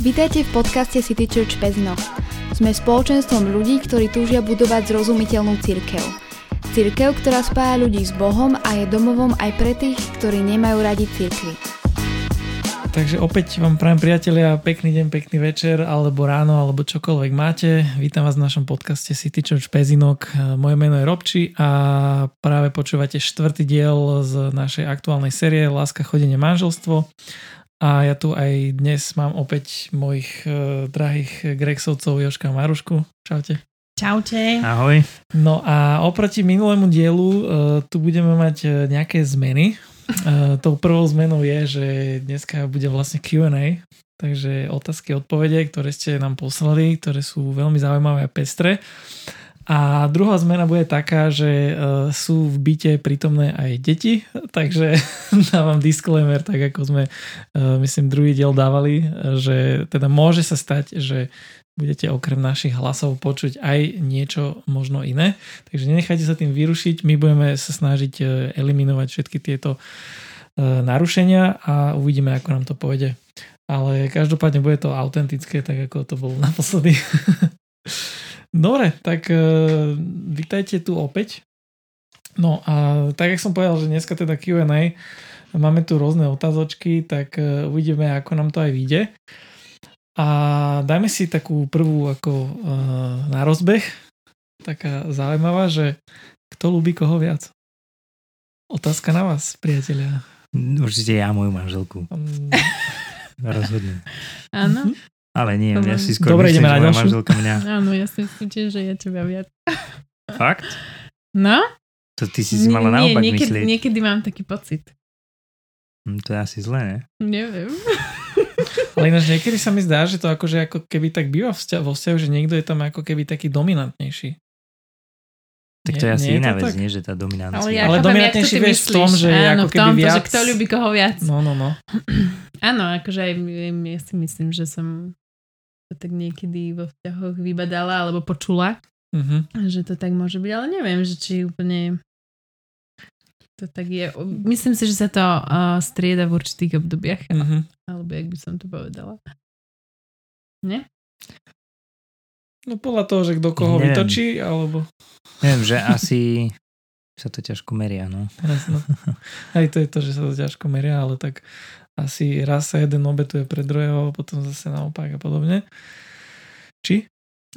Vítajte v podcaste City Church Pezno. Sme spoločenstvom ľudí, ktorí túžia budovať zrozumiteľnú církev. Církev, ktorá spája ľudí s Bohom a je domovom aj pre tých, ktorí nemajú radi církvy. Takže opäť vám prajem priatelia pekný deň, pekný večer, alebo ráno, alebo čokoľvek máte. Vítam vás v našom podcaste City Church Pezinok. Moje meno je Robči a práve počúvate štvrtý diel z našej aktuálnej série Láska, chodenie, manželstvo. A ja tu aj dnes mám opäť mojich uh, drahých Grexovcov Joška a Marušku. Čaute. Čaute. Ahoj. No a oproti minulému dielu uh, tu budeme mať uh, nejaké zmeny. Uh, tou prvou zmenou je, že dneska bude vlastne Q&A, takže otázky odpovede, ktoré ste nám poslali, ktoré sú veľmi zaujímavé a pestré. A druhá zmena bude taká, že uh, sú v byte prítomné aj deti, takže dávam disclaimer, tak ako sme, uh, myslím, druhý diel dávali, že teda môže sa stať, že budete okrem našich hlasov počuť aj niečo možno iné. Takže nenechajte sa tým vyrušiť, my budeme sa snažiť uh, eliminovať všetky tieto narušenia a uvidíme, ako nám to pôjde. Ale každopádne bude to autentické, tak ako to bolo naposledy. Dobre, tak uh, vítajte tu opäť. No a tak, jak som povedal, že dneska teda Q&A, máme tu rôzne otázočky, tak uh, uvidíme, ako nám to aj vyjde. A dajme si takú prvú ako uh, na rozbeh, taká zaujímavá, že kto ľúbi koho viac? Otázka na vás, priatelia. Určite ja moju manželku. Um... Rozhodne. Áno. Ale nie, ja si skôr Dobre, ideme na ďalšiu. manželka mňa. Áno, ja si myslím tiež, že je teba viac. Fakt? No? To ty si si mala Nie, naopak niekedy, myslieť. niekedy mám taký pocit. Hm, To je asi zlé, ne? Neviem. Ale ináč niekedy sa mi zdá, že to akože ako keby tak býva vzťa- vo vzťahu, že niekto je tam ako keby taký dominantnejší. Tak to je asi nie je iná to vec, tak? nie? Že tá dominancia. Ale ja Ale dominantnejší vieš v tom, že Áno, ako v tom, keby to, že viac- kto ľubí koho viac. No, no, no. Áno, akože aj ja si myslím, že som tak niekedy vo vzťahoch vybadala alebo počula, Mhm. že to tak môže byť, ale neviem, že či úplne to tak je. Myslím si, že sa to uh, strieda v určitých obdobiach, Mhm. alebo jak by som to povedala. Nie? No podľa toho, že kto koho Neviem. vytočí, alebo... Neviem, že asi sa to ťažko meria, no. Jasno. Aj to je to, že sa to ťažko meria, ale tak asi raz sa jeden obetuje pre druhého, potom zase naopak a podobne. Či?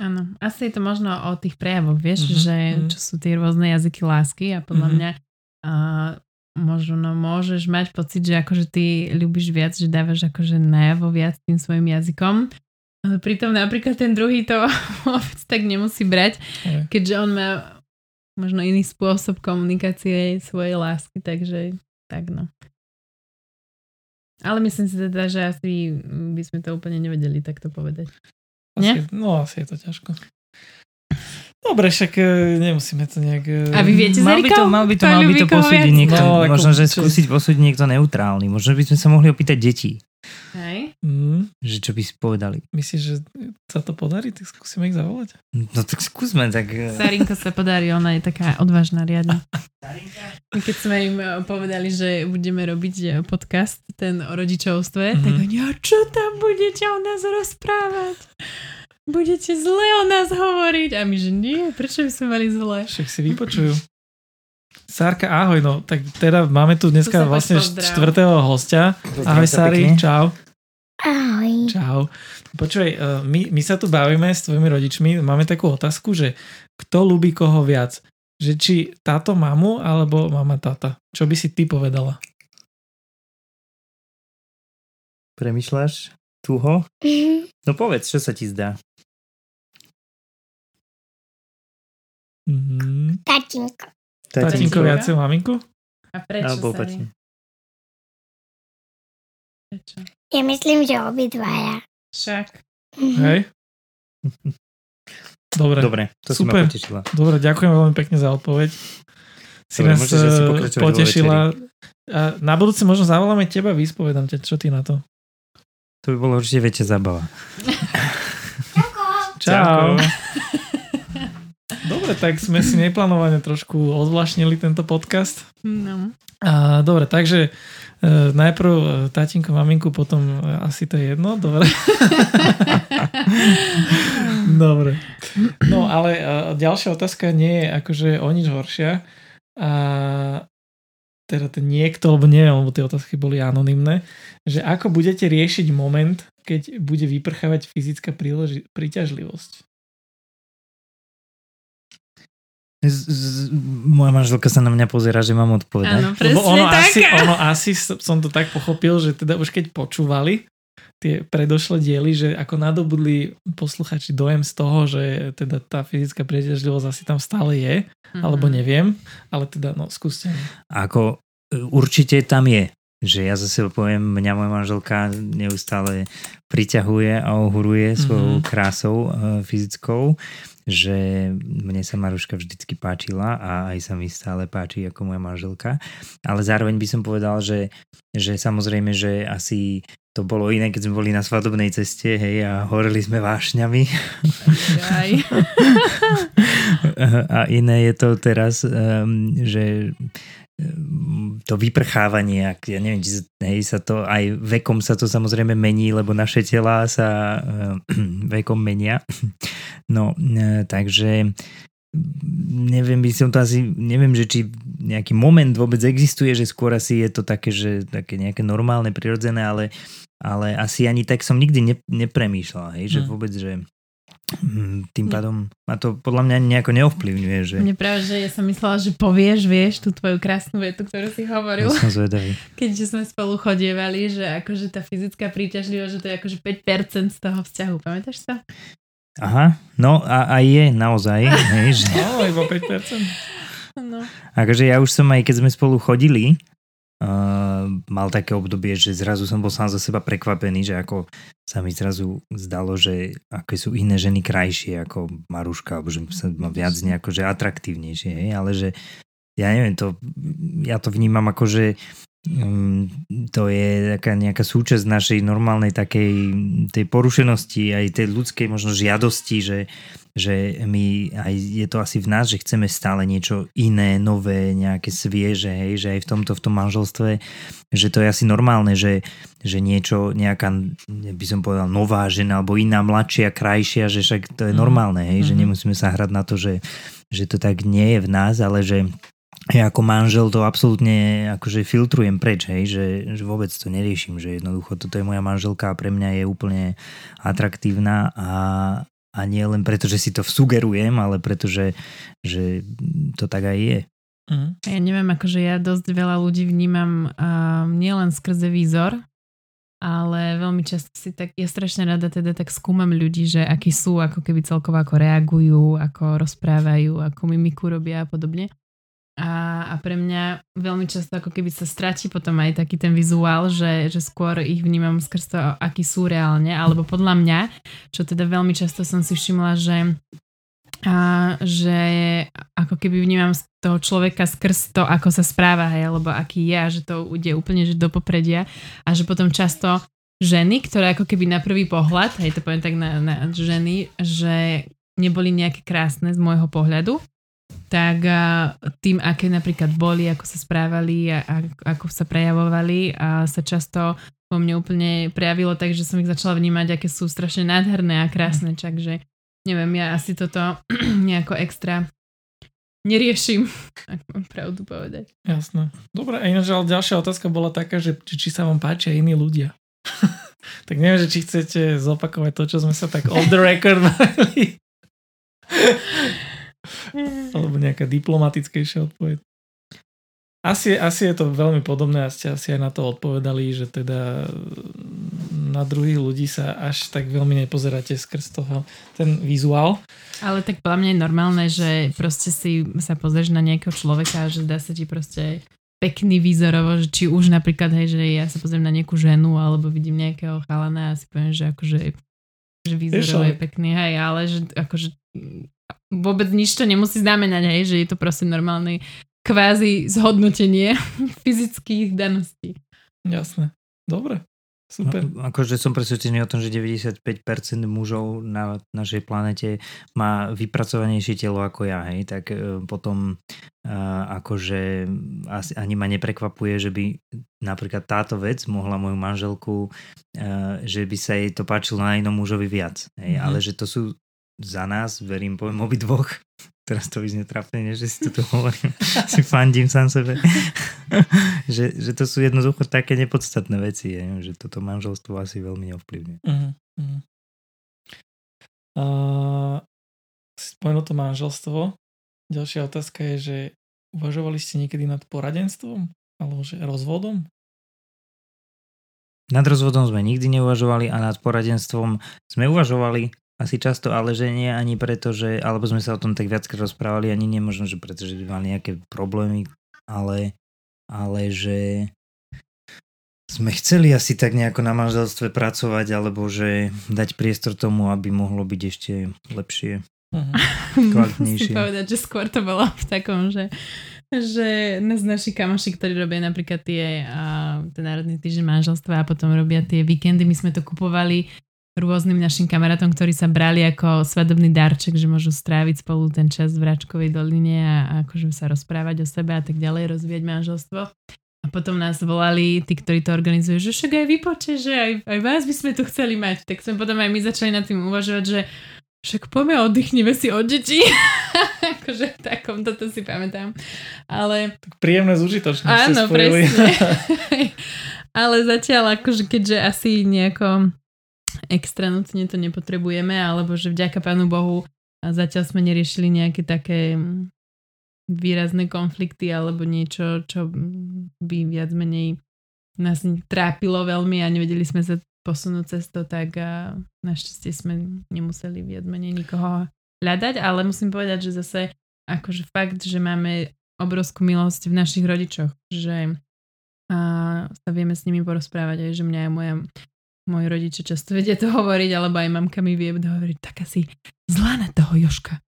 Áno, asi je to možno o tých prejavoch, vieš, Mhm, mm-hmm. že mhm. čo sú tie rôzne jazyky lásky a podľa Mhm. mm-hmm. mňa a, možno môžeš mať pocit, že akože ty ľúbiš viac, že dávaš akože najavo viac tým svojim jazykom. Ale pritom napríklad ten druhý to vôbec tak nemusí brať, Hej. keďže on má možno iný spôsob komunikácie svojej lásky, takže tak no. Ale myslím si teda, že asi by sme to úplne nevedeli takto povedať. Nie? Asi, no asi je to ťažko. Dobre, však e, nemusíme to nejak... e, A vy viete, Mal by to, mal by to, mal by to posúdiť niekto, No, možno, že skúsiť posúdiť niekto neutrálny. Možno by sme sa mohli opýtať detí, Hej? Mm, že čo by si povedali. myslíš, že sa to podarí? Tak skúsime ich zavolať. No tak skúsme, tak... eh, Sarinko sa podarí, ona je taká odvážna riadna. My keď sme im eh, povedali, že budeme robiť eh, podcast, ten o rodičovstve, Mhm. tak oni, a čo tam budete o nás rozprávať? Budete zle o nás hovoriť. A my, že nie, prečo by sme mali zle? Však si vypočujú. Sárka, ahoj, no tak teda máme tu dneska vlastne čtvrtého hostia. Ahoj Sári, čau. Ahoj. Čau. Počúvaj, e, my, my sa tu bavíme s tvojimi rodičmi, máme takú otázku, že kto ľubí koho viac? Že či táto mamu, alebo mama táta? Čo by si ty povedala? Premýšľaš? Tuho? Mhm. No povedz, čo sa ti zdá? Mhm. Tatínko. Tatínko viacej maminku? A prečo, Alebo opačne. Prečo? Ja myslím, že obidvaja. Však. Mhm. Hej? Dobre. Dobre, to si Super. ma potešila. Dobre, ďakujem veľmi pekne za odpoveď. Si Dobre, nás asi eh, potešila. A na budúce možno zavoláme teba, vyspovedám ťa, čo ty na to. To by bolo určite väčšia zábava. Čau. Dobre, tak sme si neplánovane trošku ozvlášnili tento podcast. No. A, dobre, takže Uh, najprv uh, tatínko, maminku, potom uh, asi to je jedno, dobre. dobre. No ale uh, ďalšia otázka nie je akože o nič horšia. A teda ten niekto, lebo neviem, lebo tie otázky boli anonymné, že ako budete riešiť moment, keď bude vyprchávať fyzická príťažlivosť? Z, z, moja manželka sa na mňa pozera, že mám odpovedať. Áno, Lebo ono tak. asi, ono asi som to tak pochopil, že teda už keď počúvali tie predošlé diely, že ako nadobudli posluchači dojem z toho, že teda tá fyzická príťažlivosť asi tam stále je, Mhm. alebo neviem, ale teda no skúste. Ako e, určite tam je. Že ja zase poviem, mňa moja manželka neustále priťahuje a ohuruje svojou Mhm. krásou e, fyzickou, že mne sa Maruška vždycky páčila a aj sa mi stále páči ako moja manželka. Ale zároveň by som povedal, že, že samozrejme, že asi to bolo iné, keď sme boli na svadobnej ceste, hej, a horeli sme vášňami. Aj. a iné je to teraz, um, že to vyprchávanie, ak, ja neviem, či hej, sa to aj vekom sa to samozrejme mení, lebo naše telá sa um, vekom menia. No, e, takže neviem, by som to asi, neviem, že či nejaký moment vôbec existuje, že skôr asi je to také, že také nejaké normálne, prirodzené, ale, ale asi ani tak som nikdy ne, nepremýšľal, hej, že Mm. vôbec, že mm, tým pádom ma to podľa mňa nejako neovplyvňuje, že Mne práve, že ja som myslela, že povieš, vieš, tú tvoju krásnu vetu, ktorú si hovoril, ja som zvedavý. keďže sme spolu chodievali, že akože tá fyzická príťažlivosť, že to je akože 5% z toho vzťahu. Pamätáš sa? Aha, no a, a je naozaj, hej, že No, iba 5%. No. akože ja už som aj keď sme spolu chodili, uh, mal také obdobie, že zrazu som bol sám za seba prekvapený, že ako sa mi zrazu zdalo, že aké sú iné ženy krajšie ako Maruška, alebo že sa má viac nejako, že atraktívnejšie, hej, ale že ja neviem, to, ja to vnímam ako, že to je taká nejaká súčasť našej normálnej takej tej porušenosti, aj tej ľudskej možno žiadosti, že, že my, aj je to asi v nás, že chceme stále niečo iné, nové, nejaké svieže, hej, že aj v tomto, v tom manželstve, že to je asi normálne, že, že niečo, nejaká, by som povedal, nová žena, alebo iná, mladšia, krajšia, že však to je Mhm. normálne, hej, že Mhm. nemusíme sa hrať na to, že, že to tak nie je v nás, ale že ja ako manžel to absolútne akože filtrujem preč, hej, že, že vôbec to neriešim, že jednoducho toto je moja manželka a pre mňa je úplne atraktívna a, a nie len preto, že si to sugerujem, ale preto, že, že to tak aj je. Mhm. Ja neviem, akože ja dosť veľa ľudí vnímam uh, nielen skrze výzor, ale veľmi často si tak, ja strašne rada teda tak skúmam ľudí, že akí sú, ako keby celkovo ako reagujú, ako rozprávajú, ako mimiku robia a podobne. A, a pre mňa veľmi často ako keby sa stratí potom aj taký ten vizuál, že, že skôr ich vnímam skrz to, akí sú reálne, alebo podľa mňa, čo teda veľmi často som si všimla, že a že ako keby vnímam toho človeka skrz to, ako sa správa, hej, alebo aký je a že to ide úplne že do popredia. A že potom často ženy, ktoré ako keby na prvý pohľad, hej, to poviem tak na, na ženy, že neboli nejaké krásne z môjho pohľadu, tak tým, aké napríklad boli, ako sa správali a, a ako sa prejavovali a sa často vo mne úplne prejavilo tak, že som ich začala vnímať, aké sú strašne nádherné a krásne, takže neviem, ja asi toto nejako extra neriešim, ak mám pravdu povedať. Jasné. Dobre, a ináč, ale ďalšia otázka bola taká, že či, či sa vám páčia iní ľudia. tak neviem, že či chcete zopakovať to, čo sme sa tak off the record. Alebo nejaká diplomatickejšia odpoveď. Asi, asi je to veľmi podobné a ste asi aj na to odpovedali, že teda na druhých ľudí sa až tak veľmi nepozeráte skrz toho ten vizuál. Ale tak podľa mňa je normálne, že proste si sa pozrieš na nejakého človeka a že dá sa ti proste pekný výzorovo, že či už napríklad, hej, že ja sa pozriem na nejakú ženu alebo vidím nejakého chalana a si poviem, že akože že výzorovo je pekný, hej, ale že akože vôbec nič to nemusí znamenať, hej, že je to proste normálny kvázi zhodnotenie fyzických daností. Jasné. Dobre. Super. No, akože som presvedčený o tom, že 95% mužov na našej planete má vypracovanejšie telo ako ja, hej, tak e, potom a, akože asi ani ma neprekvapuje, že by napríklad táto vec mohla moju manželku, a, že by sa jej to páčilo na inom mužovi viac, hej, mm-hmm. ale že to sú za nás, verím, poviem obi dvoch, teraz to vyznie trapne, že si to hovorím, si fandím sám sebe, že, že to sú jednoducho také nepodstatné veci, je, že toto manželstvo asi veľmi neovplyvňuje. Uh-huh. uh-huh. Uh, spomenul to manželstvo. Ďalšia otázka je, že uvažovali ste niekedy nad poradenstvom? Alebo že rozvodom? Nad rozvodom sme nikdy neuvažovali a nad poradenstvom sme uvažovali, asi často, ale že nie ani preto, že, alebo sme sa o tom tak viackrát rozprávali, ani nie možno, že preto, že by mali nejaké problémy, ale, ale že sme chceli asi tak nejako na manželstve pracovať, alebo že dať priestor tomu, aby mohlo byť ešte lepšie, uh-huh. Musím povedať, že skôr to bolo v takom, že že naši kamoši, ktorí robia napríklad tie, a, ten národný týždeň manželstva a potom robia tie víkendy, my sme to kupovali rôznym našim kamarátom, ktorí sa brali ako svadobný darček, že môžu stráviť spolu ten čas v Račkovej doline a, a akože sa rozprávať o sebe a tak ďalej, rozvíjať manželstvo. A potom nás volali tí, ktorí to organizujú, že však aj vypoče, že aj, aj vás by sme tu chceli mať. Tak sme potom aj my začali nad tým uvažovať, že však poďme oddychneme si od detí. akože takom, toto si pamätám. Ale... Tak príjemné z užitočné Áno, presne. Ale zatiaľ akože keďže asi nejako extra nutne to nepotrebujeme, alebo že vďaka Pánu Bohu zatiaľ sme neriešili nejaké také mm, výrazné konflikty alebo niečo, čo by viac menej nás trápilo veľmi a nevedeli sme sa posunúť cez to, tak a našťastie sme nemuseli viac menej nikoho hľadať, ale musím povedať, že zase akože fakt, že máme obrovskú milosť v našich rodičoch, že a sa vieme s nimi porozprávať aj, že mňa a moja moji rodiče často vedia to hovoriť, alebo aj mamka mi vie hovoriť, tak asi zlá na toho Joška.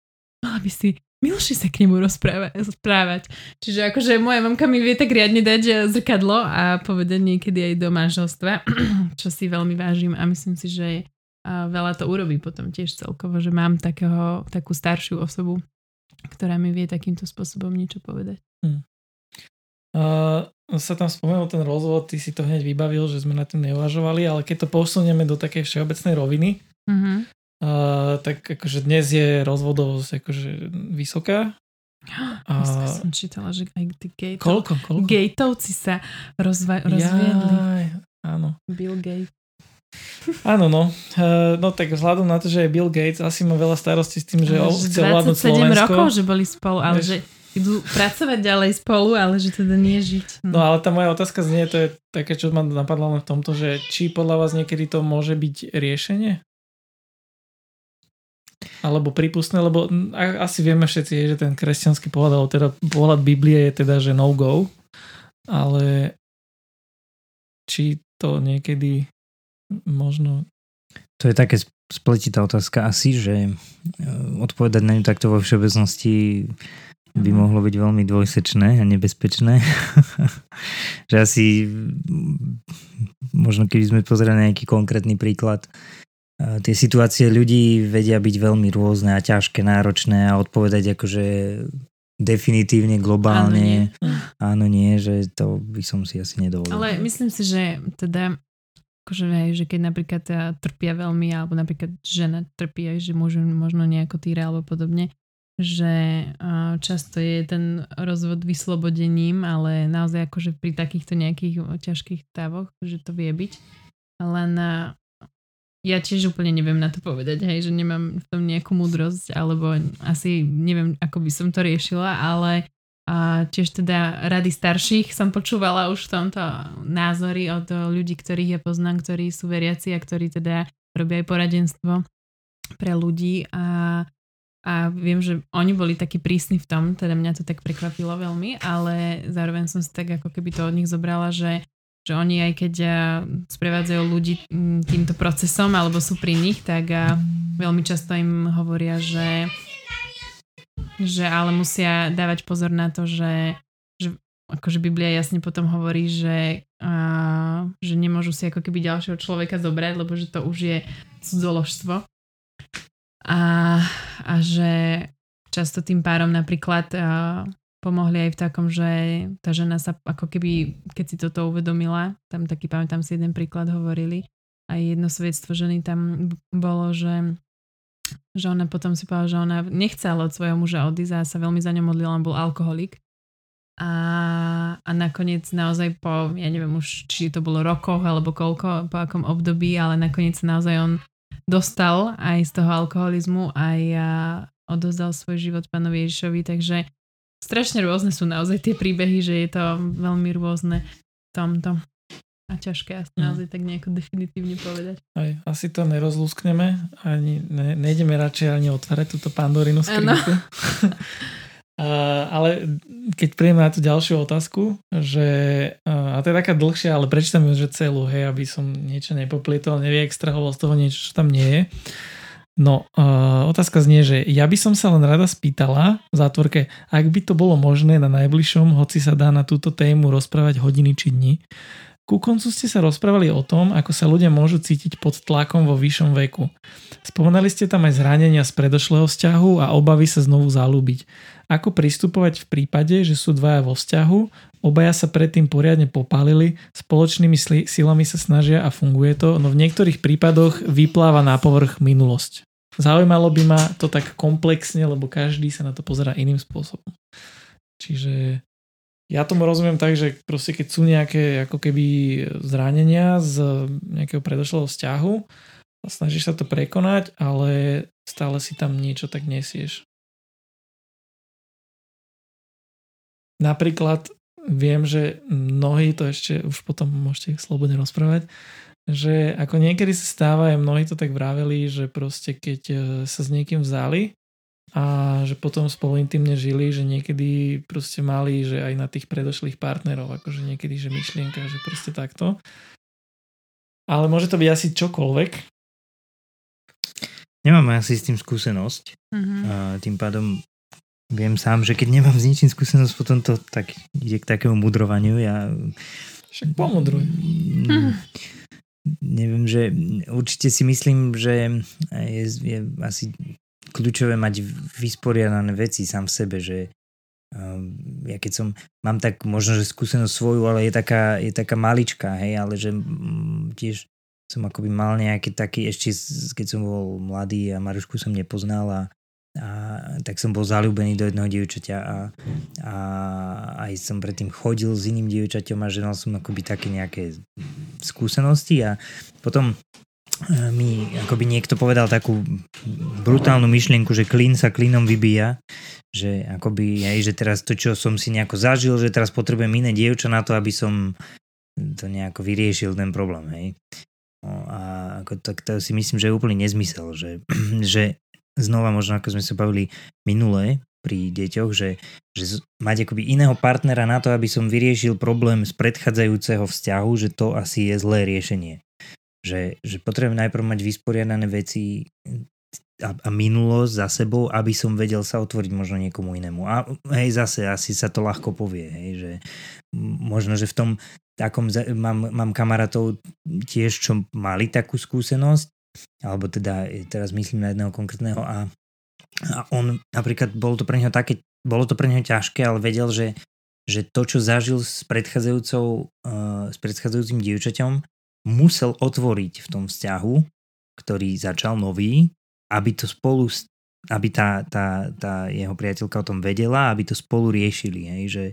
Mala by si milšie sa k nemu rozprávať. Čiže akože moja mamka mi vie tak riadne dať zrkadlo a povedať niekedy aj do manželstva, čo si veľmi vážim a myslím si, že veľa to urobí potom tiež celkovo, že mám takého, takú staršiu osobu, ktorá mi vie takýmto spôsobom niečo povedať. Hmm. Uh, sa tam spomenul ten rozvod, ty si to hneď vybavil, že sme na tým neuvažovali, ale keď to posunieme do takej všeobecnej roviny, mm-hmm. uh, tak akože dnes je rozvodovosť akože vysoká. A... som čítala, že aj tí gejtov, koľko, koľko? gejtovci sa rozva- rozviedli. Jaj, áno. Bill Gates. Áno, no. Uh, no tak vzhľadom na to, že je Bill Gates asi má veľa starostí s tým, že chce ovládnuť Slovensko. rokov, že boli spolu, ale Vieš, že idú pracovať ďalej spolu, ale že teda nie žiť. Hm. No ale tá moja otázka znie, to je také, čo ma napadlo len v tomto, že či podľa vás niekedy to môže byť riešenie? Alebo prípustné, lebo asi vieme všetci, že ten kresťanský pohľad, alebo teda pohľad Biblie je teda, že no go, ale či to niekedy možno... To je také spletitá otázka asi, že e, odpovedať na ňu takto vo všeobecnosti by mhm. mohlo byť veľmi dvojsečné a nebezpečné. že asi možno keby sme pozerali na nejaký konkrétny príklad, tie situácie ľudí vedia byť veľmi rôzne a ťažké, náročné a odpovedať akože definitívne, globálne. Áno nie. Áno, nie, že to by som si asi nedovolil. Ale myslím si, že teda akože hej, že keď napríklad trpia veľmi, alebo napríklad žena trpí aj, že môžu možno nejako týra alebo podobne, že často je ten rozvod vyslobodením, ale naozaj akože pri takýchto nejakých ťažkých stavoch, že to vie byť. Len ja tiež úplne neviem na to povedať, hej, že nemám v tom nejakú múdrosť, alebo asi neviem, ako by som to riešila, ale a tiež teda rady starších som počúvala už v tomto názory od ľudí, ktorých ja poznám, ktorí sú veriaci a ktorí teda robia aj poradenstvo pre ľudí a a viem, že oni boli takí prísni v tom, teda mňa to tak prekvapilo veľmi, ale zároveň som si tak ako keby to od nich zobrala, že, že oni aj keď sprevádzajú ľudí týmto procesom alebo sú pri nich, tak veľmi často im hovoria, že, že ale musia dávať pozor na to, že, že akože Biblia jasne potom hovorí, že a že nemôžu si ako keby ďalšieho človeka zobrať, lebo že to už je cudzoložstvo. A, a že často tým párom napríklad a, pomohli aj v takom, že tá žena sa ako keby, keď si toto uvedomila, tam taký pamätám si jeden príklad hovorili, aj jedno svedstvo ženy tam bolo, že že ona potom si povedala, že ona nechcela od svojho muža odísť a sa veľmi za ňo modlila, on bol alkoholik. A, a nakoniec naozaj po, ja neviem už, či to bolo rokoch alebo koľko, po akom období, ale nakoniec naozaj on dostal aj z toho alkoholizmu aj odozdal svoj život pánovi Ježišovi, takže strašne rôzne sú naozaj tie príbehy, že je to veľmi rôzne v tomto a ťažké asi mm. naozaj tak nejako definitívne povedať. Aj, asi to nerozlúskneme, ani ne, nejdeme radšej ani otvárať túto pandorinu skrinku. ale keď príjeme na tú ďalšiu otázku, že, a to je taká dlhšia, ale prečítam ju, že celú, hej, aby som niečo nepoplietol, nevie extrahoval z toho niečo, čo tam nie je. No, uh, otázka znie, že ja by som sa len rada spýtala v zátvorke, ak by to bolo možné na najbližšom, hoci sa dá na túto tému rozprávať hodiny či dni, ku koncu ste sa rozprávali o tom, ako sa ľudia môžu cítiť pod tlakom vo vyššom veku. Spomenali ste tam aj zranenia z predošlého vzťahu a obavy sa znovu zalúbiť. Ako pristupovať v prípade, že sú dvaja vo vzťahu, obaja sa predtým poriadne popálili, spoločnými silami sa snažia a funguje to, no v niektorých prípadoch vypláva na povrch minulosť. Zaujímalo by ma to tak komplexne, lebo každý sa na to pozera iným spôsobom. Čiže ja tomu rozumiem tak, že proste keď sú nejaké ako keby zranenia z nejakého predošlého vzťahu snažíš sa to prekonať, ale stále si tam niečo tak nesieš. Napríklad viem, že mnohí to ešte už potom môžete slobodne rozprávať, že ako niekedy sa stáva, aj mnohí to tak vraveli, že proste keď e, sa s niekým vzali a že potom spolu intimne žili, že niekedy proste mali, že aj na tých predošlých partnerov, akože niekedy, že myšlienka, že proste takto. Ale môže to byť asi čokoľvek. Nemáme asi s tým skúsenosť. Mm-hmm. A tým pádom viem sám, že keď nemám s ničím skúsenosť, potom to tak ide k takému mudrovaniu. Ja... Však pomudruj. Mm, neviem, že určite si myslím, že je, je asi kľúčové mať vysporiadané veci sám v sebe, že um, ja keď som, mám tak možno, že skúsenosť svoju, ale je taká, je taká maličká, hej, ale že um, tiež som akoby mal nejaký taký, ešte keď som bol mladý a Marušku som nepoznal a, a tak som bol zalúbený do jedného dievčaťa a, a aj som predtým chodil s iným dievčaťom a že mal som akoby také nejaké skúsenosti a potom mi akoby niekto povedal takú brutálnu myšlienku, že klín sa klínom vybíja, že akoby, aj, že teraz to, čo som si nejako zažil, že teraz potrebujem iné dievča na to, aby som to nejako vyriešil ten problém, hej. No, a ako to, to si myslím, že je úplný nezmysel, že, že znova možno ako sme sa bavili minulé pri deťoch, že, že mať akoby iného partnera na to, aby som vyriešil problém z predchádzajúceho vzťahu, že to asi je zlé riešenie že, že potrebujem najprv mať vysporiadané veci a, a minulosť za sebou, aby som vedel sa otvoriť možno niekomu inému. A hej, zase asi sa to ľahko povie, hej, že možno, že v tom takom, mám, mám kamarátov tiež, čo mali takú skúsenosť, alebo teda teraz myslím na jedného konkrétneho a, a on napríklad, bolo to pre neho také, bolo to pre neho ťažké, ale vedel, že, že to, čo zažil s predchádzajúcou, uh, s predchádzajúcim dievčaťom, musel otvoriť v tom vzťahu, ktorý začal nový, aby to spolu, aby tá, tá, tá jeho priateľka o tom vedela, aby to spolu riešili. Hej, že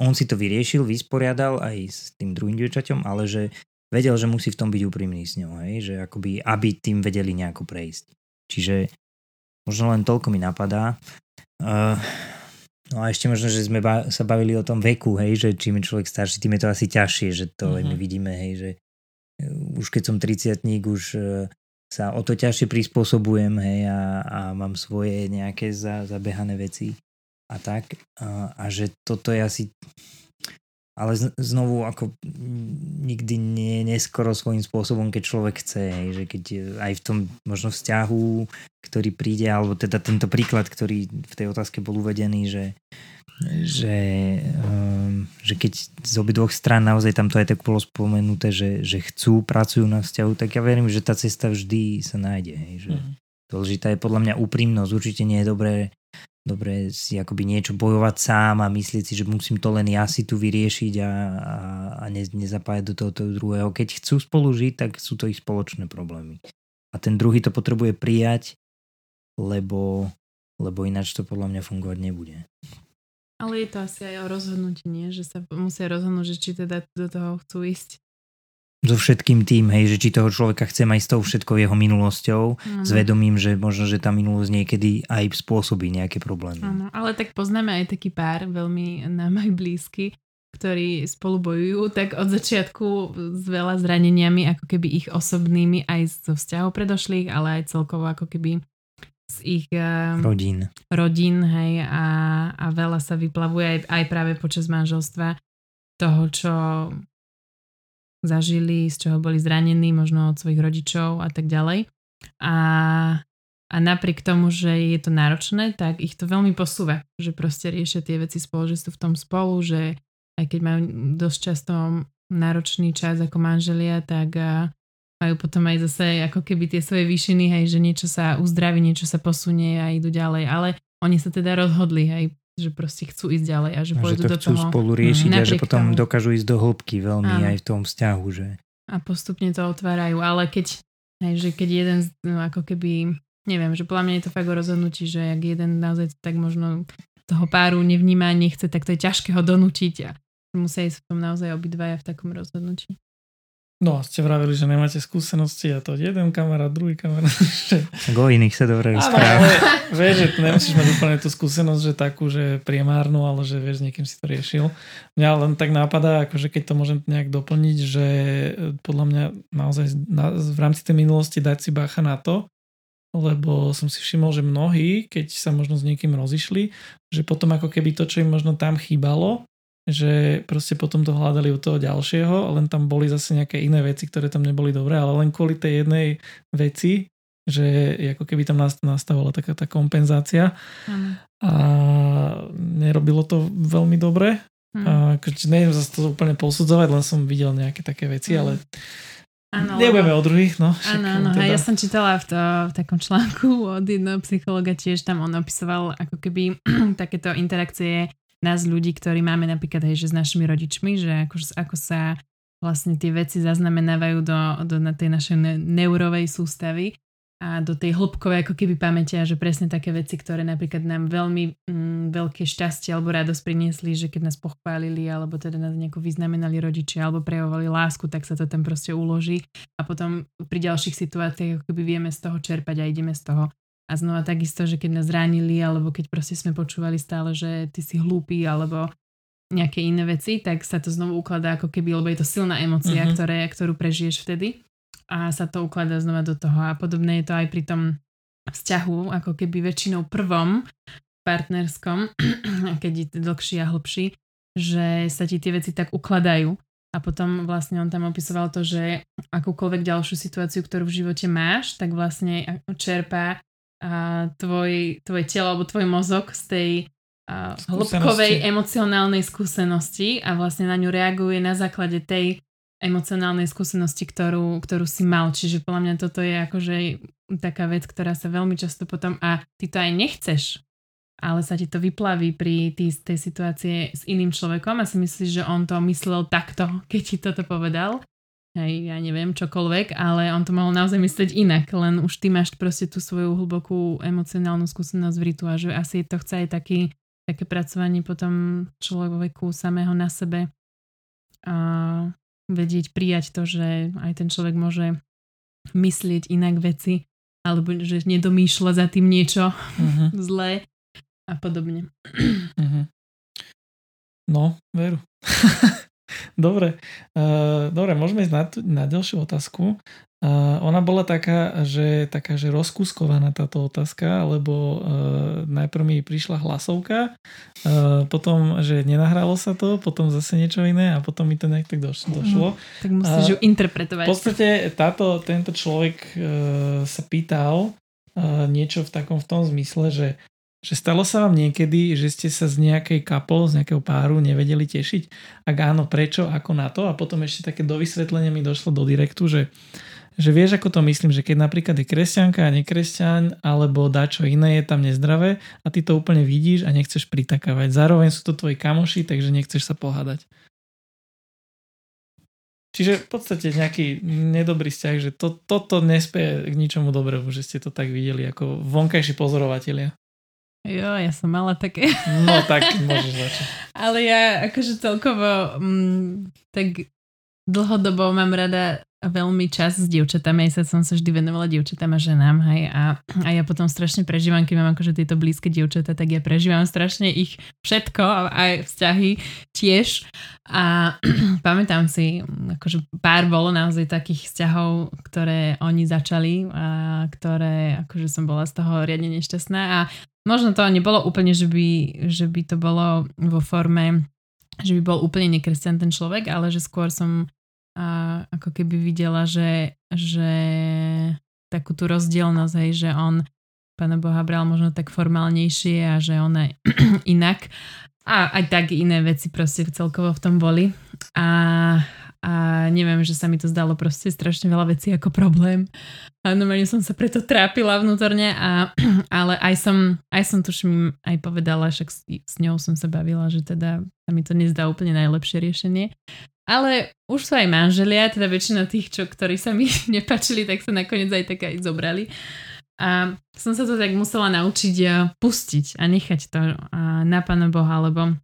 on si to vyriešil, vysporiadal aj s tým druhým dievčaťom, ale že vedel, že musí v tom byť úprimný s ňou, hej, že akoby, aby tým vedeli nejako prejsť. Čiže možno len toľko mi napadá. Uh, no a ešte možno, že sme ba- sa bavili o tom veku, hej, že čím je človek starší, tým je to asi ťažšie, že to mm-hmm. my vidíme, hej, že už keď som 30 už e, sa o to ťažšie prispôsobujem hej, a, a mám svoje nejaké za, zabehané veci a tak. A, a že toto je asi... Ale znovu, ako nikdy nie neskoro svojím spôsobom, keď človek chce, že keď aj v tom možno vzťahu, ktorý príde, alebo teda tento príklad, ktorý v tej otázke bol uvedený, že, že, um, že keď z obidvoch strán naozaj tam to aj tak bolo spomenuté, že, že chcú, pracujú na vzťahu, tak ja verím, že tá cesta vždy sa nájde. Hej, že mm. Dôležitá je podľa mňa úprimnosť. Určite nie je dobré dobre si akoby niečo bojovať sám a myslieť si, že musím to len ja si tu vyriešiť a, a, a ne, nezapájať do toho, druhého. Keď chcú spolu žiť, tak sú to ich spoločné problémy. A ten druhý to potrebuje prijať, lebo, lebo ináč to podľa mňa fungovať nebude. Ale je to asi aj o rozhodnutí, nie? Že sa musia rozhodnúť, že či teda do toho chcú ísť so všetkým tým, hej, že či toho človeka chce aj s tou všetkou jeho minulosťou, mm. s vedomím, že možno, že tá minulosť niekedy aj spôsobí nejaké problémy. Áno, ale tak poznáme aj taký pár, veľmi nám aj blízky, ktorí spolu bojujú, tak od začiatku s veľa zraneniami, ako keby ich osobnými, aj zo vzťahov predošlých, ale aj celkovo ako keby z ich uh, rodín. rodín hej, a, a veľa sa vyplavuje aj, aj práve počas manželstva toho, čo zažili, z čoho boli zranení, možno od svojich rodičov a tak ďalej. A, a napriek tomu, že je to náročné, tak ich to veľmi posúva, že proste riešia tie veci spolu, že sú v tom spolu, že aj keď majú dosť často náročný čas ako manželia, tak majú potom aj zase ako keby tie svoje výšiny, hej, že niečo sa uzdraví, niečo sa posunie a idú ďalej. Ale oni sa teda rozhodli, hej, že proste chcú ísť ďalej a že a pôjdu že to do chcú toho. spolu riešiť a že potom tomu. dokážu ísť do hĺbky veľmi Áno. aj v tom vzťahu. Že... A postupne to otvárajú, ale keď, hej, že keď jeden no, ako keby, neviem, že podľa mňa je to fakt o rozhodnutí, že ak jeden naozaj tak možno toho páru nevníma, nechce, tak to je ťažké ho donútiť a musia ísť v tom naozaj obidvaja v takom rozhodnutí. No, ste vravili, že nemáte skúsenosti a to jeden kamarát, druhý kamarát. Tak o iných sa dobre rozpráva. Ale vieš, že nemusíš mať úplne tú skúsenosť, že takú, že priemárnu, ale že vieš, niekým si to riešil. Mňa len tak nápada, akože keď to môžem nejak doplniť, že podľa mňa naozaj na, v rámci tej minulosti dať si bacha na to, lebo som si všimol, že mnohí, keď sa možno s niekým rozišli, že potom ako keby to, čo im možno tam chýbalo, že proste potom to hľadali u toho ďalšieho, len tam boli zase nejaké iné veci, ktoré tam neboli dobré, ale len kvôli tej jednej veci, že ako keby tam nastávala taká tá kompenzácia mm. a nerobilo to veľmi dobre. Mm. A akože neviem zase to úplne posudzovať, len som videl nejaké také veci, mm. ale Ano, Nebudeme o druhých, no. Áno, áno. Teda. Ja som čítala v, to, v takom článku od jedného psychologa tiež, tam on opisoval ako keby takéto interakcie nás ľudí, ktorí máme napríklad aj že s našimi rodičmi, že ako, ako sa vlastne tie veci zaznamenávajú do, do na tej našej ne, neurovej sústavy a do tej hĺbkovej ako keby pamäte a že presne také veci, ktoré napríklad nám veľmi mm, veľké šťastie alebo radosť priniesli, že keď nás pochválili alebo teda nás nejako vyznamenali rodičia alebo prejavovali lásku, tak sa to tam proste uloží a potom pri ďalších situáciách ako keby vieme z toho čerpať a ideme z toho. A znova takisto, že keď nás zranili, alebo keď proste sme počúvali stále, že ty si hlúpy, alebo nejaké iné veci, tak sa to znovu ukladá ako keby, lebo je to silná emocia, mm-hmm. ktoré, ktorú prežiješ vtedy a sa to ukladá znova do toho. A podobné je to aj pri tom vzťahu, ako keby väčšinou prvom partnerskom, keď je dlhší a hlbší, že sa ti tie veci tak ukladajú. A potom vlastne on tam opisoval to, že akúkoľvek ďalšiu situáciu, ktorú v živote máš, tak vlastne čerpá a tvoj, tvoje telo alebo tvoj mozog z tej a, hĺbkovej emocionálnej skúsenosti a vlastne na ňu reaguje na základe tej emocionálnej skúsenosti, ktorú, ktorú si mal. Čiže podľa mňa toto je akože taká vec, ktorá sa veľmi často potom a ty to aj nechceš, ale sa ti to vyplaví pri tý, tej situácie s iným človekom a si myslíš, že on to myslel takto, keď ti toto povedal hej, ja neviem, čokoľvek, ale on to mohol naozaj myslieť inak, len už ty máš proste tú svoju hlbokú emocionálnu skúsenosť v ritu a že asi to chce aj taký, také pracovanie potom človeku samého na sebe a vedieť prijať to, že aj ten človek môže myslieť inak veci alebo že nedomýšľa za tým niečo uh-huh. zlé a podobne. Uh-huh. No, veru. Dobre, uh, dobre, môžeme ísť na, na ďalšiu otázku. A ona bola taká, že, taká, že rozkuskovaná táto otázka, lebo uh, najprv mi prišla hlasovka, uh, potom, že nenahralo sa to, potom zase niečo iné a potom mi to nejak tak doš- došlo. No, tak musíš uh, ju interpretovať. V podstate táto, tento človek uh, sa pýtal uh, niečo v takom v tom zmysle, že že stalo sa vám niekedy, že ste sa z nejakej couple, z nejakého páru nevedeli tešiť? Ak áno, prečo, ako na to? A potom ešte také dovysvetlenie mi došlo do direktu, že že vieš, ako to myslím, že keď napríklad je kresťanka a nekresťan, alebo dá čo iné, je tam nezdravé a ty to úplne vidíš a nechceš pritakávať. Zároveň sú to tvoji kamoši, takže nechceš sa pohádať. Čiže v podstate nejaký nedobrý vzťah, že to, toto nespie k ničomu dobrému, že ste to tak videli ako vonkajší pozorovatelia. Jo, ja som mala také. No tak môžeš začať. Ale ja akože celkovo mm, tak dlhodobo mám rada veľmi čas s dievčatami, aj sa som sa vždy venovala dievčatám a ženám, hej, a, a ja potom strašne prežívam, keď mám akože tieto blízke dievčatá, tak ja prežívam strašne ich všetko, aj vzťahy tiež a pamätám si, akože pár bolo naozaj takých vzťahov, ktoré oni začali a ktoré, akože som bola z toho riadne nešťastná a možno to nebolo úplne, že by, že by to bolo vo forme že by bol úplne nekresťan ten človek, ale že skôr som a ako keby videla, že, že takú tú rozdielnosť, hej, že on Pána Boha bral možno tak formálnejšie a že on aj inak. A aj tak iné veci proste celkovo v tom boli. A, a neviem, že sa mi to zdalo proste strašne veľa vecí ako problém. A normálne som sa preto trápila vnútorne, a, ale aj som, aj som tuším aj povedala, však s, s ňou som sa bavila, že teda sa mi to nezdá úplne najlepšie riešenie. Ale už sú aj manželia, teda väčšina tých, čo, ktorí sa mi nepačili, tak sa nakoniec aj tak aj zobrali. A som sa to tak musela naučiť pustiť a nechať to na Pána Boha, lebo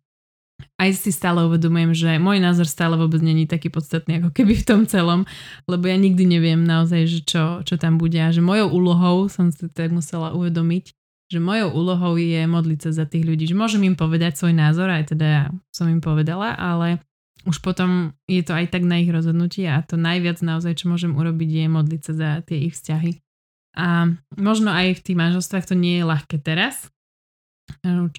aj si stále uvedomujem, že môj názor stále vôbec není taký podstatný ako keby v tom celom, lebo ja nikdy neviem naozaj, že čo, čo tam bude a že mojou úlohou som si tak musela uvedomiť, že mojou úlohou je modliť sa za tých ľudí, že môžem im povedať svoj názor, aj teda ja som im povedala, ale už potom je to aj tak na ich rozhodnutie a to najviac naozaj, čo môžem urobiť, je modliť sa za tie ich vzťahy. A možno aj v tých manželstvách to nie je ľahké teraz,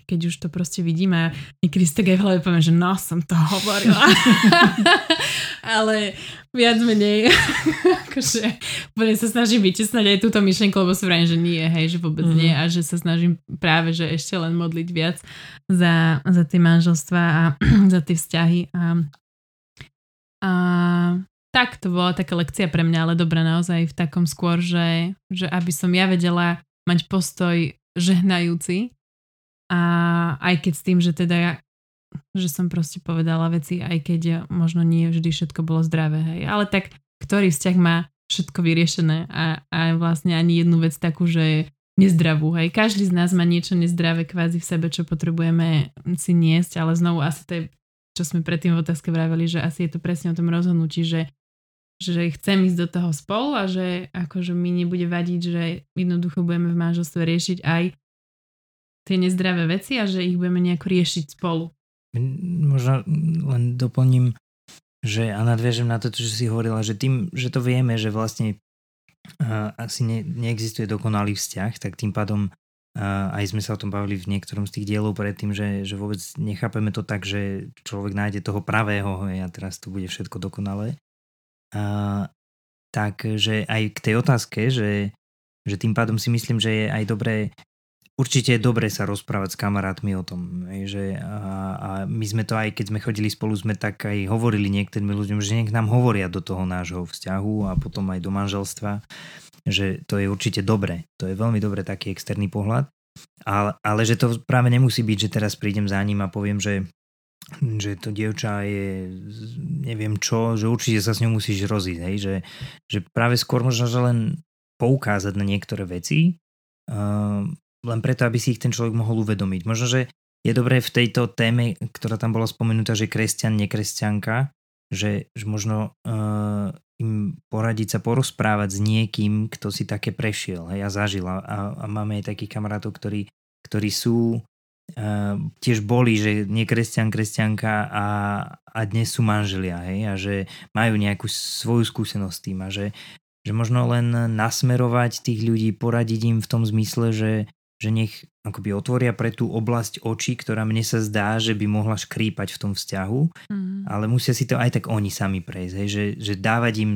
keď už to proste vidím a niekedy si tak aj v hlave poviem, že no, som to hovorila. Ale viac menej akože úplne sa snažím vyčesnať aj túto myšlenku, lebo si vrajím, že nie, hej, že vôbec mm. nie a že sa snažím práve, že ešte len modliť viac za, za tie manželstva a za tie vzťahy a, a tak to bola taká lekcia pre mňa, ale dobrá naozaj v takom skôr, že, že aby som ja vedela mať postoj žehnajúci a aj keď s tým, že teda ja, že som proste povedala veci, aj keď možno nie vždy všetko bolo zdravé, hej. Ale tak, ktorý vzťah má všetko vyriešené a, a vlastne ani jednu vec takú, že nezdravú, hej. Každý z nás má niečo nezdravé kvázi v sebe, čo potrebujeme si niesť, ale znovu asi to je, čo sme predtým v otázke vraveli, že asi je to presne o tom rozhodnutí, že že chcem ísť do toho spolu a že akože mi nebude vadiť, že jednoducho budeme v manželstve riešiť aj tie nezdravé veci a že ich budeme nejako riešiť spolu. Možno len doplním, že a nadviažem na to, čo si hovorila, že tým, že to vieme, že vlastne uh, asi ne, neexistuje dokonalý vzťah, tak tým pádom uh, aj sme sa o tom bavili v niektorom z tých dielov predtým, že, že vôbec nechápeme to tak, že človek nájde toho pravého a teraz to bude všetko dokonalé. Uh, takže aj k tej otázke, že, že tým pádom si myslím, že je aj dobré určite je dobre sa rozprávať s kamarátmi o tom, že a, a my sme to aj keď sme chodili spolu, sme tak aj hovorili niektorým ľuďom, že nech nám hovoria do toho nášho vzťahu a potom aj do manželstva, že to je určite dobre. To je veľmi dobre taký externý pohľad. Ale, ale že to práve nemusí byť, že teraz prídem za ním a poviem, že že to dievča je neviem čo, že určite sa s ňou musíš rozísť, hej? Že, že práve skôr možno, že len poukázať na niektoré veci, len preto, aby si ich ten človek mohol uvedomiť. Možno, že je dobré v tejto téme, ktorá tam bola spomenutá, že kresťan, nekresťanka, že, že možno uh, im poradiť sa porozprávať s niekým, kto si také prešiel hej, a zažil. A, a máme aj takých kamarátov, ktorí, ktorí sú uh, tiež boli, že nie kresťan, kresťanka a, a dnes sú manželia hej, a že majú nejakú svoju skúsenosť s tým a že že možno len nasmerovať tých ľudí, poradiť im v tom zmysle, že, že nech akoby otvoria pre tú oblasť očí, ktorá mne sa zdá, že by mohla škrípať v tom vzťahu, Mm. ale musia si to aj tak oni sami prejsť, hej, že, že dávať im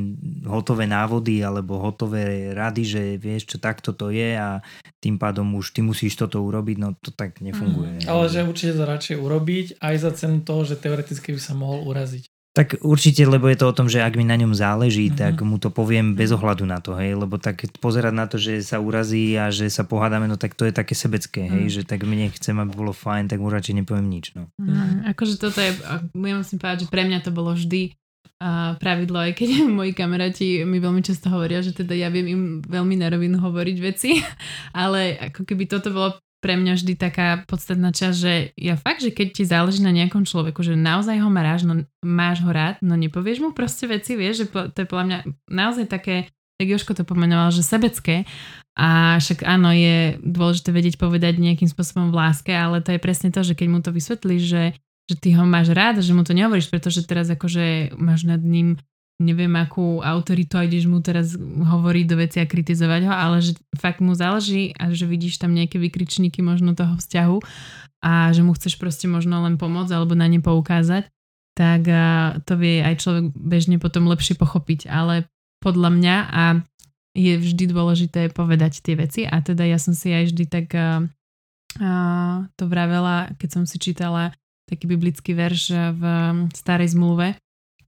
hotové návody alebo hotové rady, že vieš, čo takto to je a tým pádom už ty musíš toto urobiť, no to tak nefunguje. Ale že určite to radšej urobiť aj za cenu toho, že teoreticky by sa mohol uraziť. Tak určite, lebo je to o tom, že ak mi na ňom záleží, Mhm. mm-hmm. tak mu to poviem bez ohľadu na to, hej, lebo tak pozerať na to, že sa urazí a že sa pohádame, no tak to je také sebecké, hej, Mhm. že tak mne chcem, aby bolo fajn, tak mu radšej nepoviem nič, no. Mm, akože toto je, ja musím povedať, že pre mňa to bolo vždy a pravidlo, aj keď moji kamaráti mi veľmi často hovoria, že teda ja viem im veľmi na rovinu hovoriť veci, ale ako keby toto bolo pre mňa vždy taká podstatná časť, že ja fakt, že keď ti záleží na nejakom človeku, že naozaj ho máš, no, máš ho rád, no nepovieš mu proste veci, vieš, že po, to je podľa mňa naozaj také, tak Joško to pomenoval, že sebecké. A však áno, je dôležité vedieť povedať nejakým spôsobom v láske, ale to je presne to, že keď mu to vysvetlíš, že že ty ho máš rád, že mu to nehovoríš, pretože teraz akože máš nad ním neviem akú autoritu a ideš mu teraz hovoriť do veci a kritizovať ho, ale že fakt mu záleží a že vidíš tam nejaké vykričníky možno toho vzťahu a že mu chceš proste možno len pomôcť alebo na ne poukázať, tak to vie aj človek bežne potom lepšie pochopiť, ale podľa mňa a je vždy dôležité povedať tie veci a teda ja som si aj vždy tak a, to vravela, keď som si čítala taký biblický verš v starej zmluve,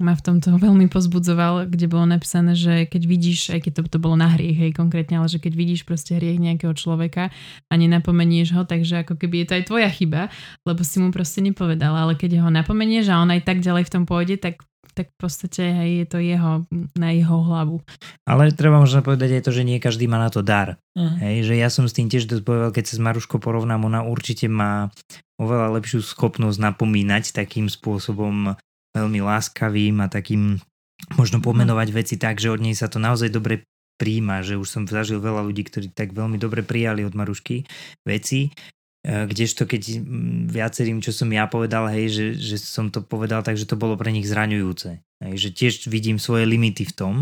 ma v tomto veľmi pozbudzoval, kde bolo napísané, že keď vidíš, aj keď to, to bolo na hriech, hej, konkrétne, ale že keď vidíš proste hriech nejakého človeka a nenapomenieš ho, takže ako keby je to aj tvoja chyba, lebo si mu proste nepovedala, ale keď ho napomenieš a on aj tak ďalej v tom pôjde, tak tak v podstate hej, je to jeho, na jeho hlavu. Ale treba možno povedať aj to, že nie každý má na to dar. Mhm. Hej, že ja som s tým tiež dosť povedal, keď sa s Maruškou porovnám, ona určite má oveľa lepšiu schopnosť napomínať takým spôsobom veľmi láskavým a takým možno pomenovať veci tak, že od nej sa to naozaj dobre príjma, že už som zažil veľa ľudí, ktorí tak veľmi dobre prijali od Marušky veci, E, kdežto keď viacerým, čo som ja povedal, hej, že, že som to povedal tak, že to bolo pre nich zraňujúce. Hej, že tiež vidím svoje limity v tom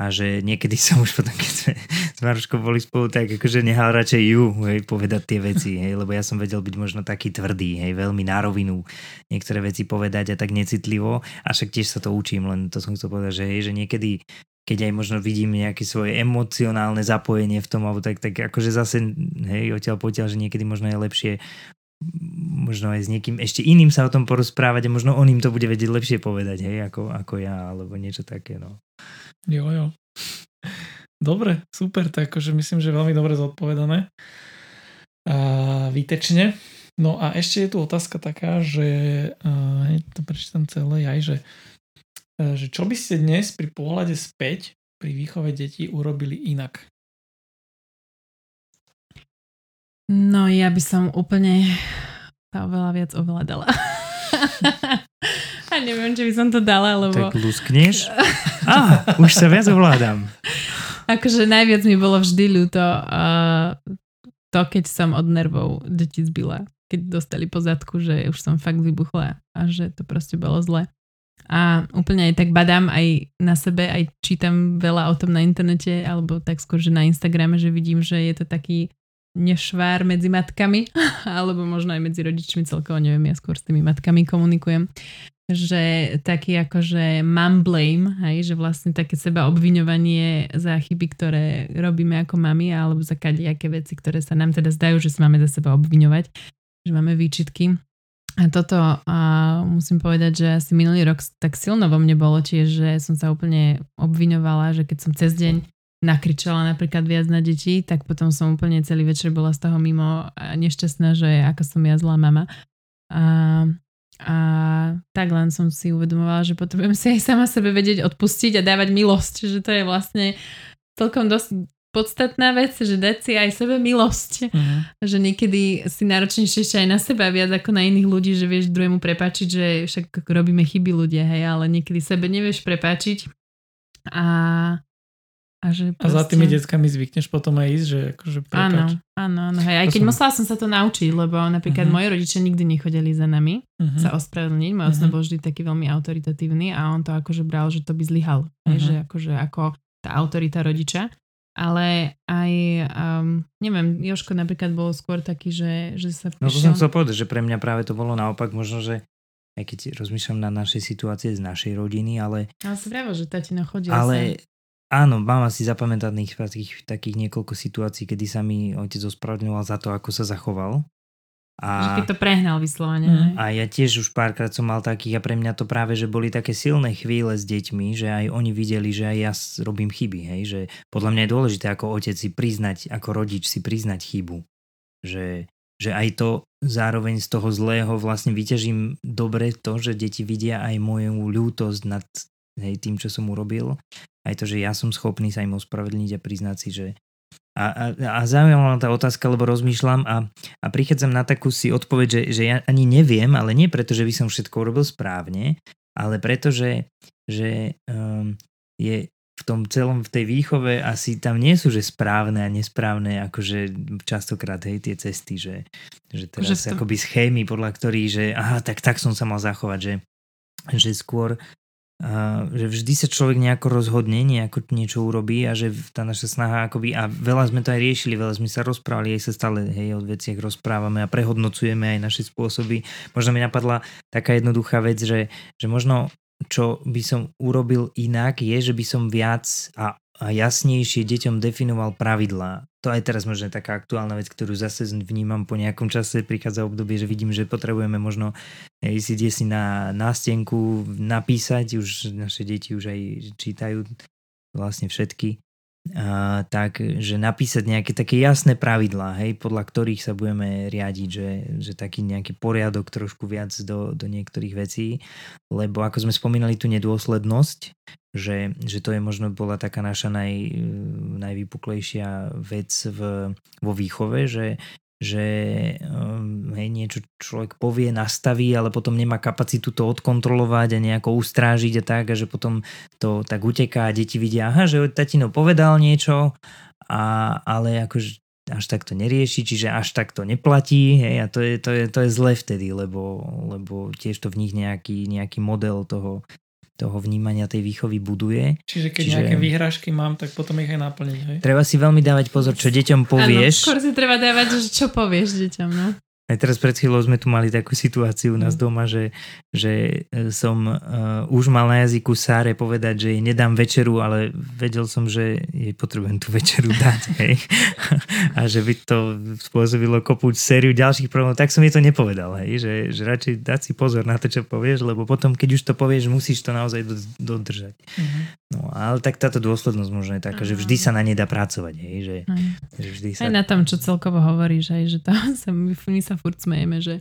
a že niekedy som už potom, keď sme s Maruškou boli spolu, tak akože nehal radšej ju hej, povedať tie veci, hej, lebo ja som vedel byť možno taký tvrdý, hej, veľmi na rovinu niektoré veci povedať a tak necitlivo a však tiež sa to učím, len to som chcel povedať, že, hej, že niekedy keď aj možno vidím nejaké svoje emocionálne zapojenie v tom, alebo tak, tak akože zase, hej, odtiaľ potiaľ, že niekedy možno je lepšie možno aj s niekým ešte iným sa o tom porozprávať a možno on im to bude vedieť lepšie povedať, hej, ako, ako ja, alebo niečo také, no. Jo, jo. Dobre, super, tak akože myslím, že veľmi dobre zodpovedané. A výtečne. No a ešte je tu otázka taká, že hej, to prečítam celé aj, že, že čo by ste dnes pri pohľade späť pri výchove detí urobili inak? No ja by som úplne oveľa viac ovládala. Neviem, či by som to dala, lebo... Tak luskneš? Á, už sa viac ovládam. Akože najviac mi bolo vždy ľúto uh, to, keď som od nervov deti zbila. Keď dostali po zadku, že už som fakt vybuchla a že to proste bolo zle. A úplne aj tak badám aj na sebe, aj čítam veľa o tom na internete, alebo tak skôr, že na Instagrame, že vidím, že je to taký nešvár medzi matkami, alebo možno aj medzi rodičmi celkovo, neviem, ja skôr s tými matkami komunikujem, že taký akože mom blame, hej, že vlastne také seba obviňovanie za chyby, ktoré robíme ako mami, alebo za kadejaké veci, ktoré sa nám teda zdajú, že sa máme za seba obviňovať, že máme výčitky. A toto a musím povedať, že asi minulý rok tak silno vo mne bolo tiež, že som sa úplne obviňovala, že keď som cez deň nakričala napríklad viac na deti, tak potom som úplne celý večer bola z toho mimo nešťastná, že ako som ja zlá mama. A, a tak len som si uvedomovala, že potrebujem si aj sama sebe vedieť odpustiť a dávať milosť, že to je vlastne celkom dosť podstatná vec, že dať si aj sebe milosť. Uh-huh. Že niekedy si náročnejšie ešte aj na seba viac ako na iných ľudí, že vieš druhému prepáčiť, že však robíme chyby ľudia, hej, ale niekedy sebe nevieš prepáčiť. A a, že A za tými deckami zvykneš potom aj ísť, že akože Áno, prepáč. áno, áno. Hej. Aj To keď som- musela som sa to naučiť, lebo napríklad Mhm. moji rodičia nikdy nechodili za nami Uh-huh. sa ospravedlniť. Môj Mhm. bol vždy taký veľmi autoritatívny a on to akože bral, že to by zlyhal. Hej, Mhm. že akože ako tá autorita rodiča, ale aj, um, neviem, Joško napríklad bol skôr taký, že, že sa No to som chcel povedať, že pre mňa práve to bolo naopak, možno, že aj keď rozmýšľam na našej situácie z našej rodiny, ale... Ale si že tatino chodil Ale áno, mám asi zapamätaných takých, takých niekoľko situácií, kedy sa mi otec ospravedlňoval za to, ako sa zachoval. A, že keď to prehnal vyslovene. Mm. A ja tiež už párkrát som mal takých a pre mňa to práve, že boli také silné chvíle s deťmi, že aj oni videli, že aj ja robím chyby, hej, že podľa mňa je dôležité ako otec si priznať, ako rodič si priznať chybu. Že, že aj to zároveň z toho zlého vlastne vyťažím dobre to, že deti vidia aj moju ľútosť nad hej, tým, čo som urobil. Aj to, že ja som schopný sa im ospravedlniť a priznať si, že a, a, a zaujímavá ma tá otázka, lebo rozmýšľam a, a prichádzam na takú si odpoveď, že, že ja ani neviem, ale nie preto, že by som všetko urobil správne, ale preto, že, že um, je v tom celom, v tej výchove asi tam nie sú, že správne a nesprávne, akože častokrát, hej, tie cesty, že, že teraz Že to- akoby schémy, podľa ktorých, že aha, tak, tak som sa mal zachovať, že, že skôr že vždy sa človek nejako rozhodne, nejako niečo urobí a že tá naša snaha akoby, a veľa sme to aj riešili, veľa sme sa rozprávali, aj sa stále hej, o veciach rozprávame a prehodnocujeme aj naše spôsoby. Možno mi napadla taká jednoduchá vec, že, že možno čo by som urobil inak je, že by som viac a jasnejšie deťom definoval pravidlá. To aj teraz možno je taká aktuálna vec, ktorú zase vnímam po nejakom čase, prichádza obdobie, že vidím, že potrebujeme možno si si na nástenku napísať, už naše deti už aj čítajú vlastne všetky, a, tak, že napísať nejaké také jasné pravidlá, hej, podľa ktorých sa budeme riadiť, že, že taký nejaký poriadok trošku viac do, do niektorých vecí, lebo ako sme spomínali tú nedôslednosť, že, že to je možno bola taká naša naj, najvypuklejšia vec v, vo výchove, že, že um, hej, niečo človek povie, nastaví, ale potom nemá kapacitu to odkontrolovať a nejako ustrážiť a tak, a že potom to tak uteká a deti vidia, aha, že tatino povedal niečo, a, ale akože až tak to nerieši, čiže až tak to neplatí hej, a to je, to, je, to je zle vtedy, lebo, lebo tiež to v nich nejaký, nejaký model toho, toho vnímania tej výchovy buduje. Čiže keď Čiže- nejaké výhražky mám, tak potom ich aj naplniť, hej? Treba si veľmi dávať pozor, čo deťom Áno, povieš. skôr si treba dávať, že čo povieš deťom, no. Aj teraz pred chvíľou sme tu mali takú situáciu u nás Mm. doma, že, že e, som uh, už mal na jazyku Sáre povedať, že jej nedám večeru, ale vedel som, že jej potrebujem tú večeru dať. Hej. A že by to spôsobilo kopu sériu ďalších problémov, tak som jej to nepovedal. Hej. Že, že radšej dať si pozor na to, čo povieš, lebo potom, keď už to povieš, musíš to naozaj do, dodržať. Mhm. No, ale tak táto dôslednosť možno je taká, že vždy sa na nej dá pracovať. Hej. Že, Aj. že vždy sa... Aj na tom, čo celkovo hovoríš, aj, že to sa, my, my sa furt smejeme, že,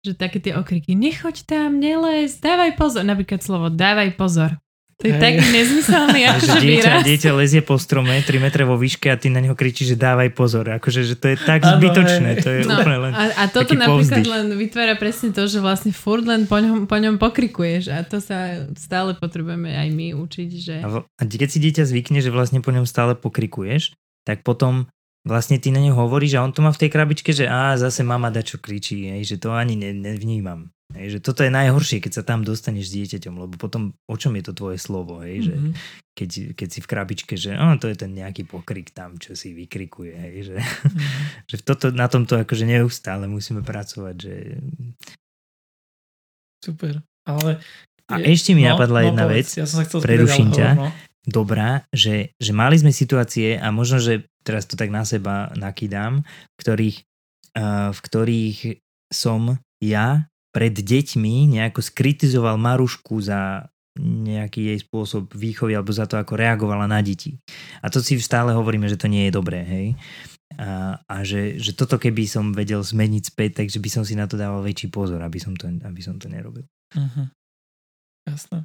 že také tie okriky, nechoď tam, nelez, dávaj pozor, napríklad slovo dávaj pozor. To je Hej. taký nezmyselný že akože dieťa, výraz. dieťa lezie po strome 3 metre vo výške a ty na neho kričíš, že dávaj pozor. Akože, že to je tak zbytočné. To je No, úplne len... a, a toto taký napríklad povzdych. len vytvára presne to, že vlastne furt len po ňom, po ňom pokrikuješ a to sa stále potrebujeme aj my učiť, že A, v- a keď si dieťa zvykne, že vlastne po ňom stále pokrikuješ, tak potom vlastne ty na neho hovoríš a on to má v tej krabičke, že á, zase mama dačo kričí, hej, že to ani ne, nevnímam. Hej, že toto je najhoršie, keď sa tam dostaneš s dieťaťom, lebo potom o čom je to tvoje slovo, hej, že Mhm. keď, keď si v krabičke, že á, to je ten nejaký pokrik tam, čo si vykrikuje, hej, že, Mhm. že toto, na tomto akože neustále musíme pracovať, že Super. Ale... A ešte mi napadla jedna povedz. vec. Ja som sa chcel Preruším ťa. no. dobrá, že, že mali sme situácie a možno, že teraz to tak na seba nakydám, ktorých, uh, v ktorých som ja pred deťmi nejako skritizoval Marušku za nejaký jej spôsob výchovy alebo za to, ako reagovala na deti. A to si stále hovoríme, že to nie je dobré, hej. A, a že, že toto keby som vedel zmeniť späť, takže by som si na to dával väčší pozor, aby som to, aby som to nerobil. Mhm. Jasné.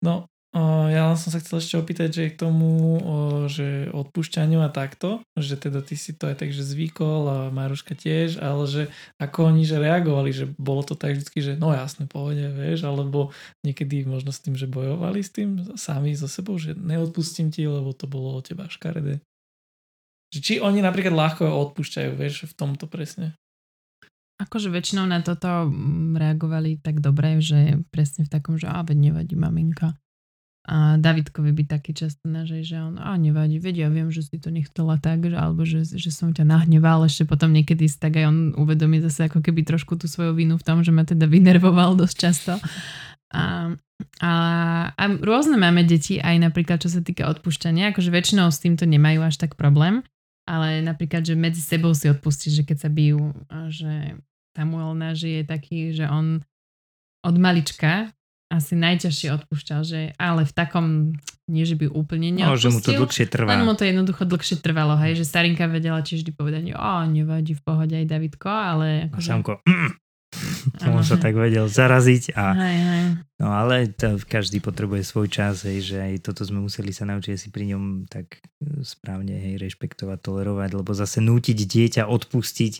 No, ja som sa chcel ešte opýtať, že k tomu, o, že odpúšťaniu a takto, že teda ty si to aj tak, zvykol a Maruška tiež, ale že ako oni že reagovali, že bolo to tak vždy, že no jasne, pohode, vieš, alebo niekedy možno s tým, že bojovali s tým sami so sebou, že neodpustím ti, lebo to bolo od teba škaredé. Či oni napríklad ľahko odpúšťajú, vieš, v tomto presne. akože väčšinou na toto mm, reagovali tak dobre, že presne v takom, že a veď nevadí maminka. A Davidkovi by taký často nažej, že on, a nevadí, vedia, viem, že si to nechcela tak, že, alebo že, že som ťa nahneval, ešte potom niekedy si tak aj on uvedomí zase ako keby trošku tú svoju vinu v tom, že ma teda vynervoval dosť často. A, a, a rôzne máme deti, aj napríklad čo sa týka odpúšťania, akože väčšinou s týmto nemajú až tak problém, ale napríklad, že medzi sebou si odpustíš, že keď sa bijú, že Samuel náš je taký, že on od malička asi najťažšie odpúšťal, že ale v takom, nie že by úplne neodpustil. No, že mu to dlhšie trvá. Len mu to jednoducho dlhšie trvalo, hej, že starinka vedela tiež vždy povedať, o, nevadí v pohode aj Davidko, ale... Akože... Samko, mm, on sa tak vedel zaraziť a... Hej, hej. No ale to, každý potrebuje svoj čas, hej, že aj toto sme museli sa naučiť si pri ňom tak e, správne hej, rešpektovať, tolerovať, lebo zase nútiť dieťa odpustiť,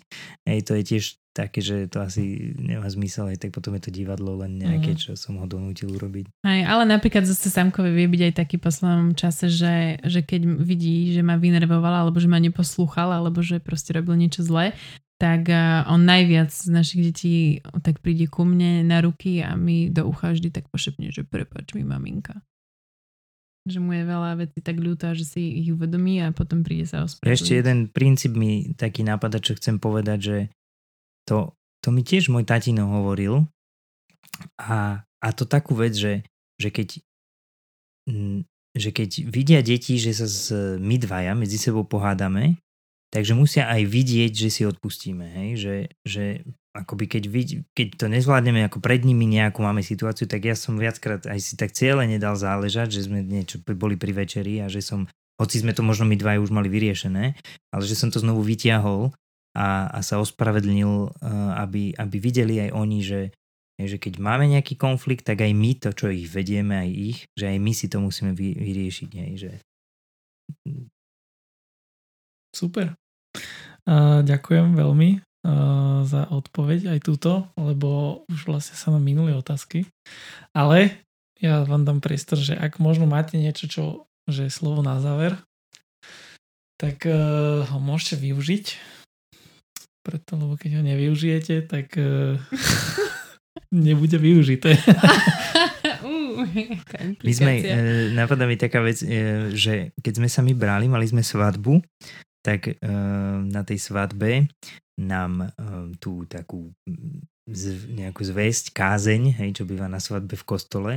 hej, to je tiež také, že to asi nemá zmysel, aj tak potom je to divadlo len nejaké, mm. čo som ho donútil urobiť. Aj, ale napríklad zase Samkovi vie byť aj taký poslednom čase, že, že keď vidí, že ma vynervovala, alebo že ma neposlúchal, alebo že proste robil niečo zlé, tak on najviac z našich detí tak príde ku mne na ruky a mi do ucha vždy tak pošepne, že prepač mi maminka že mu je veľa vecí tak ľúto, že si ich uvedomí a potom príde sa ospravedlniť. Ešte jeden princíp mi taký nápada, čo chcem povedať, že to, to mi tiež môj tatino hovoril a, a to takú vec, že, že keď že keď vidia deti, že sa z my dvaja medzi sebou pohádame, takže musia aj vidieť, že si odpustíme. Hej? Že, že akoby keď, vid, keď to nezvládneme ako pred nimi nejakú máme situáciu, tak ja som viackrát aj si tak cieľe nedal záležať, že sme niečo boli pri večeri a že som, hoci sme to možno my dvaja už mali vyriešené, ale že som to znovu vytiahol a, a sa ospravedlnil, aby, aby videli aj oni, že, že keď máme nejaký konflikt, tak aj my to, čo ich vedieme, aj ich, že aj my si to musíme vy, vyriešiť. Aj, že... Super. Ďakujem veľmi za odpoveď aj túto, lebo už vlastne sa nám minuli otázky. Ale ja vám dám priestor, že ak možno máte niečo, čo, že je slovo na záver, tak uh, ho môžete využiť preto, lebo keď ho nevyužijete, tak uh, nebude využité. my sme, uh, napadá mi taká vec, uh, že keď sme sa my brali, mali sme svadbu, tak uh, na tej svadbe nám uh, tú takú z, nejakú zväzť, kázeň, hej, čo býva na svadbe v kostole,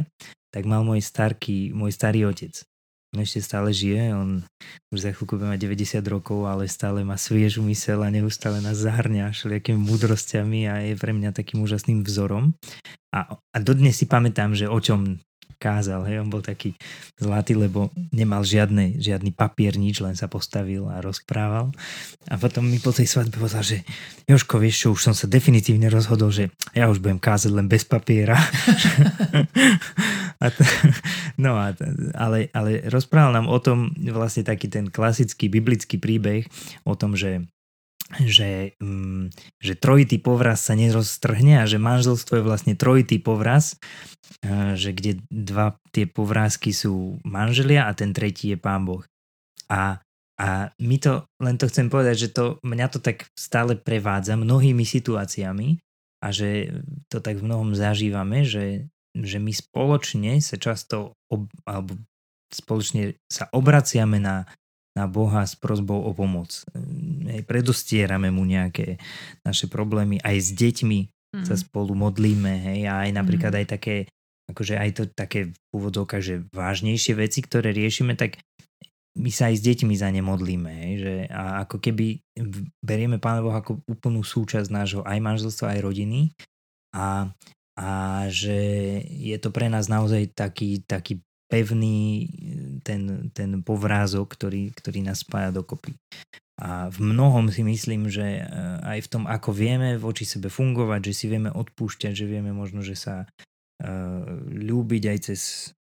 tak mal môj, starký, môj starý otec. On ešte stále žije, on už za chvíľku má 90 rokov, ale stále má sviežu mysel a neustále nás zahrňa všelijakými múdrosťami a je pre mňa takým úžasným vzorom. A, a dodnes si pamätám, že o čom kázal. Hej, on bol taký zlatý, lebo nemal žiadny, žiadny papier, nič, len sa postavil a rozprával. A potom mi po tej svadbe povedal, že Joško, vieš čo, už som sa definitívne rozhodol, že ja už budem kázať len bez papiera. a t- no a t- ale, ale rozprával nám o tom vlastne taký ten klasický biblický príbeh o tom, že že, mm, že trojitý povraz sa neroztrhne a že manželstvo je vlastne trojitý povraz, že kde dva tie povrázky sú manželia a ten tretí je pán Boh. A, a my to, len to chcem povedať, že to, mňa to tak stále prevádza mnohými situáciami a že to tak v mnohom zažívame, že, že my spoločne sa často ob, alebo spoločne sa obraciame na na Boha s prozbou o pomoc. Hej, predostierame mu nejaké naše problémy. Aj s deťmi mm. sa spolu modlíme. Hej, a aj napríklad mm. aj také, akože aj to také v úvodzovkách, že vážnejšie veci, ktoré riešime, tak my sa aj s deťmi za ne modlíme. Hej, že, a ako keby berieme Pána Boha ako úplnú súčasť nášho aj manželstva, aj rodiny. A, a že je to pre nás naozaj taký, taký pevný ten, ten povrázok, ktorý, ktorý nás spája dokopy. A v mnohom si myslím, že eh, aj v tom, ako vieme voči sebe fungovať, že si vieme odpúšťať, že vieme možno, že sa uh, ľúbiť aj cez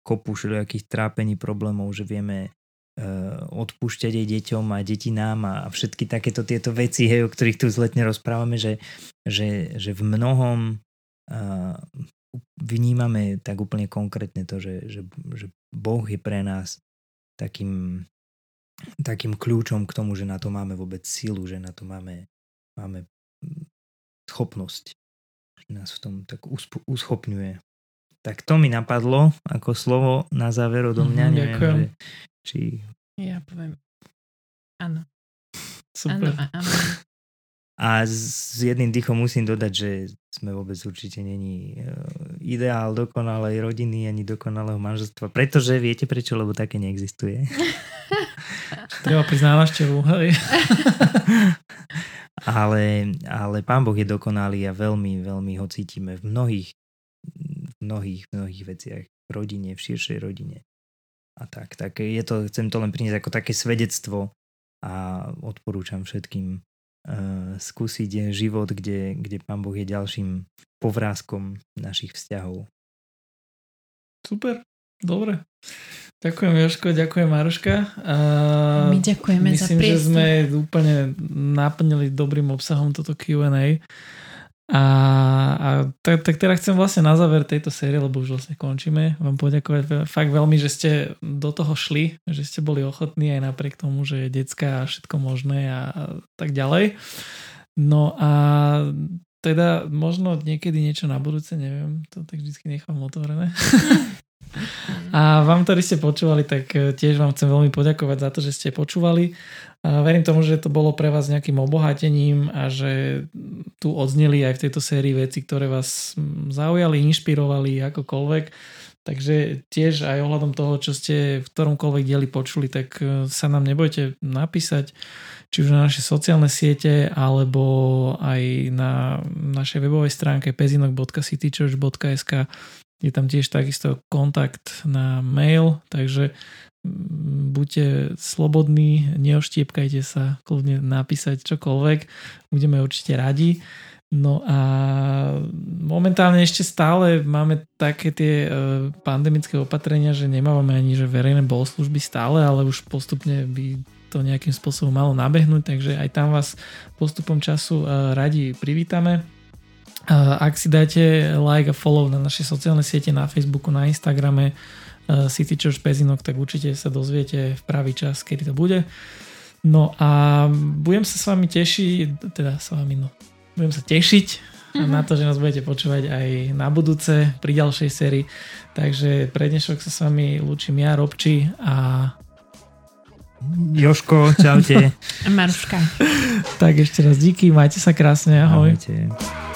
kopu všelijakých trápení, problémov, že vieme odpúšťať aj deťom a deti nám a, všetky takéto tieto veci, hej, o ktorých tu zletne rozprávame, že, že, že v mnohom vnímame tak úplne konkrétne to, že, že, že Boh je pre nás takým, takým kľúčom k tomu, že na to máme vôbec silu, že na to máme, máme mm, schopnosť. Že nás v tom tak uschopňuje. tak to mi napadlo ako slovo na záver odo mňa. Mhm, Neviem, ďakujem. že, či Ja poviem. Áno. Super. Áno, áno. A s jedným dýchom musím dodať, že sme vôbec určite není e, ideál dokonalej rodiny ani dokonalého manželstva. Pretože viete prečo? Lebo také neexistuje. Treba prísť na návštevu. Hej. ale, ale Pán Boh je dokonalý a veľmi, veľmi ho cítime v mnohých, v mnohých, mnohých veciach. V rodine, v širšej rodine. A tak, tak je to, chcem to len priniesť ako také svedectvo a odporúčam všetkým skúsiť život, kde, kde Pán Boh je ďalším povrázkom našich vzťahov. Super. Dobre. Ďakujem Joško, ďakujem Maruška. A My ďakujeme za myslím, že priestor. sme úplne naplnili dobrým obsahom toto Q&A. A, a tak, tak teda chcem vlastne na záver tejto série, lebo už vlastne končíme, vám poďakovať fakt veľmi, že ste do toho šli, že ste boli ochotní aj napriek tomu, že je detská a všetko možné a, a tak ďalej. No a teda možno niekedy niečo na budúce, neviem, to tak vždy nechám otvorené. A vám, ktorí ste počúvali, tak e, tiež vám chcem veľmi poďakovať za to, že ste počúvali. A verím tomu, že to bolo pre vás nejakým obohatením a že tu odzneli aj v tejto sérii veci, ktoré vás zaujali, inšpirovali, akokoľvek. Takže tiež aj ohľadom toho, čo ste v ktoromkoľvek dieli počuli, tak e, sa nám nebojte napísať, či už na naše sociálne siete, alebo aj na našej webovej stránke pezinok.citychurch.sk je tam tiež takisto kontakt na mail, takže mm, buďte slobodní, neoštiepkajte sa, kľudne napísať čokoľvek, budeme určite radi. No a momentálne ešte stále máme také tie e, pandemické opatrenia, že nemávame ani že verejné bohoslužby stále, ale už postupne by to nejakým spôsobom malo nabehnúť, takže aj tam vás postupom času e, radi privítame. Ak si dáte like a follow na naše sociálne siete na Facebooku, na Instagrame uh, City Church Pezinok, tak určite sa dozviete v pravý čas, kedy to bude. No a budem sa s vami tešiť, teda s vami, no, budem sa tešiť Mhm. na to, že nás budete počúvať aj na budúce pri ďalšej sérii. Takže pre dnešok sa s vami lúčim ja, Robči a Joško, čaute. Maruška. tak ešte raz díky, majte sa krásne, ahoj. Ahojte.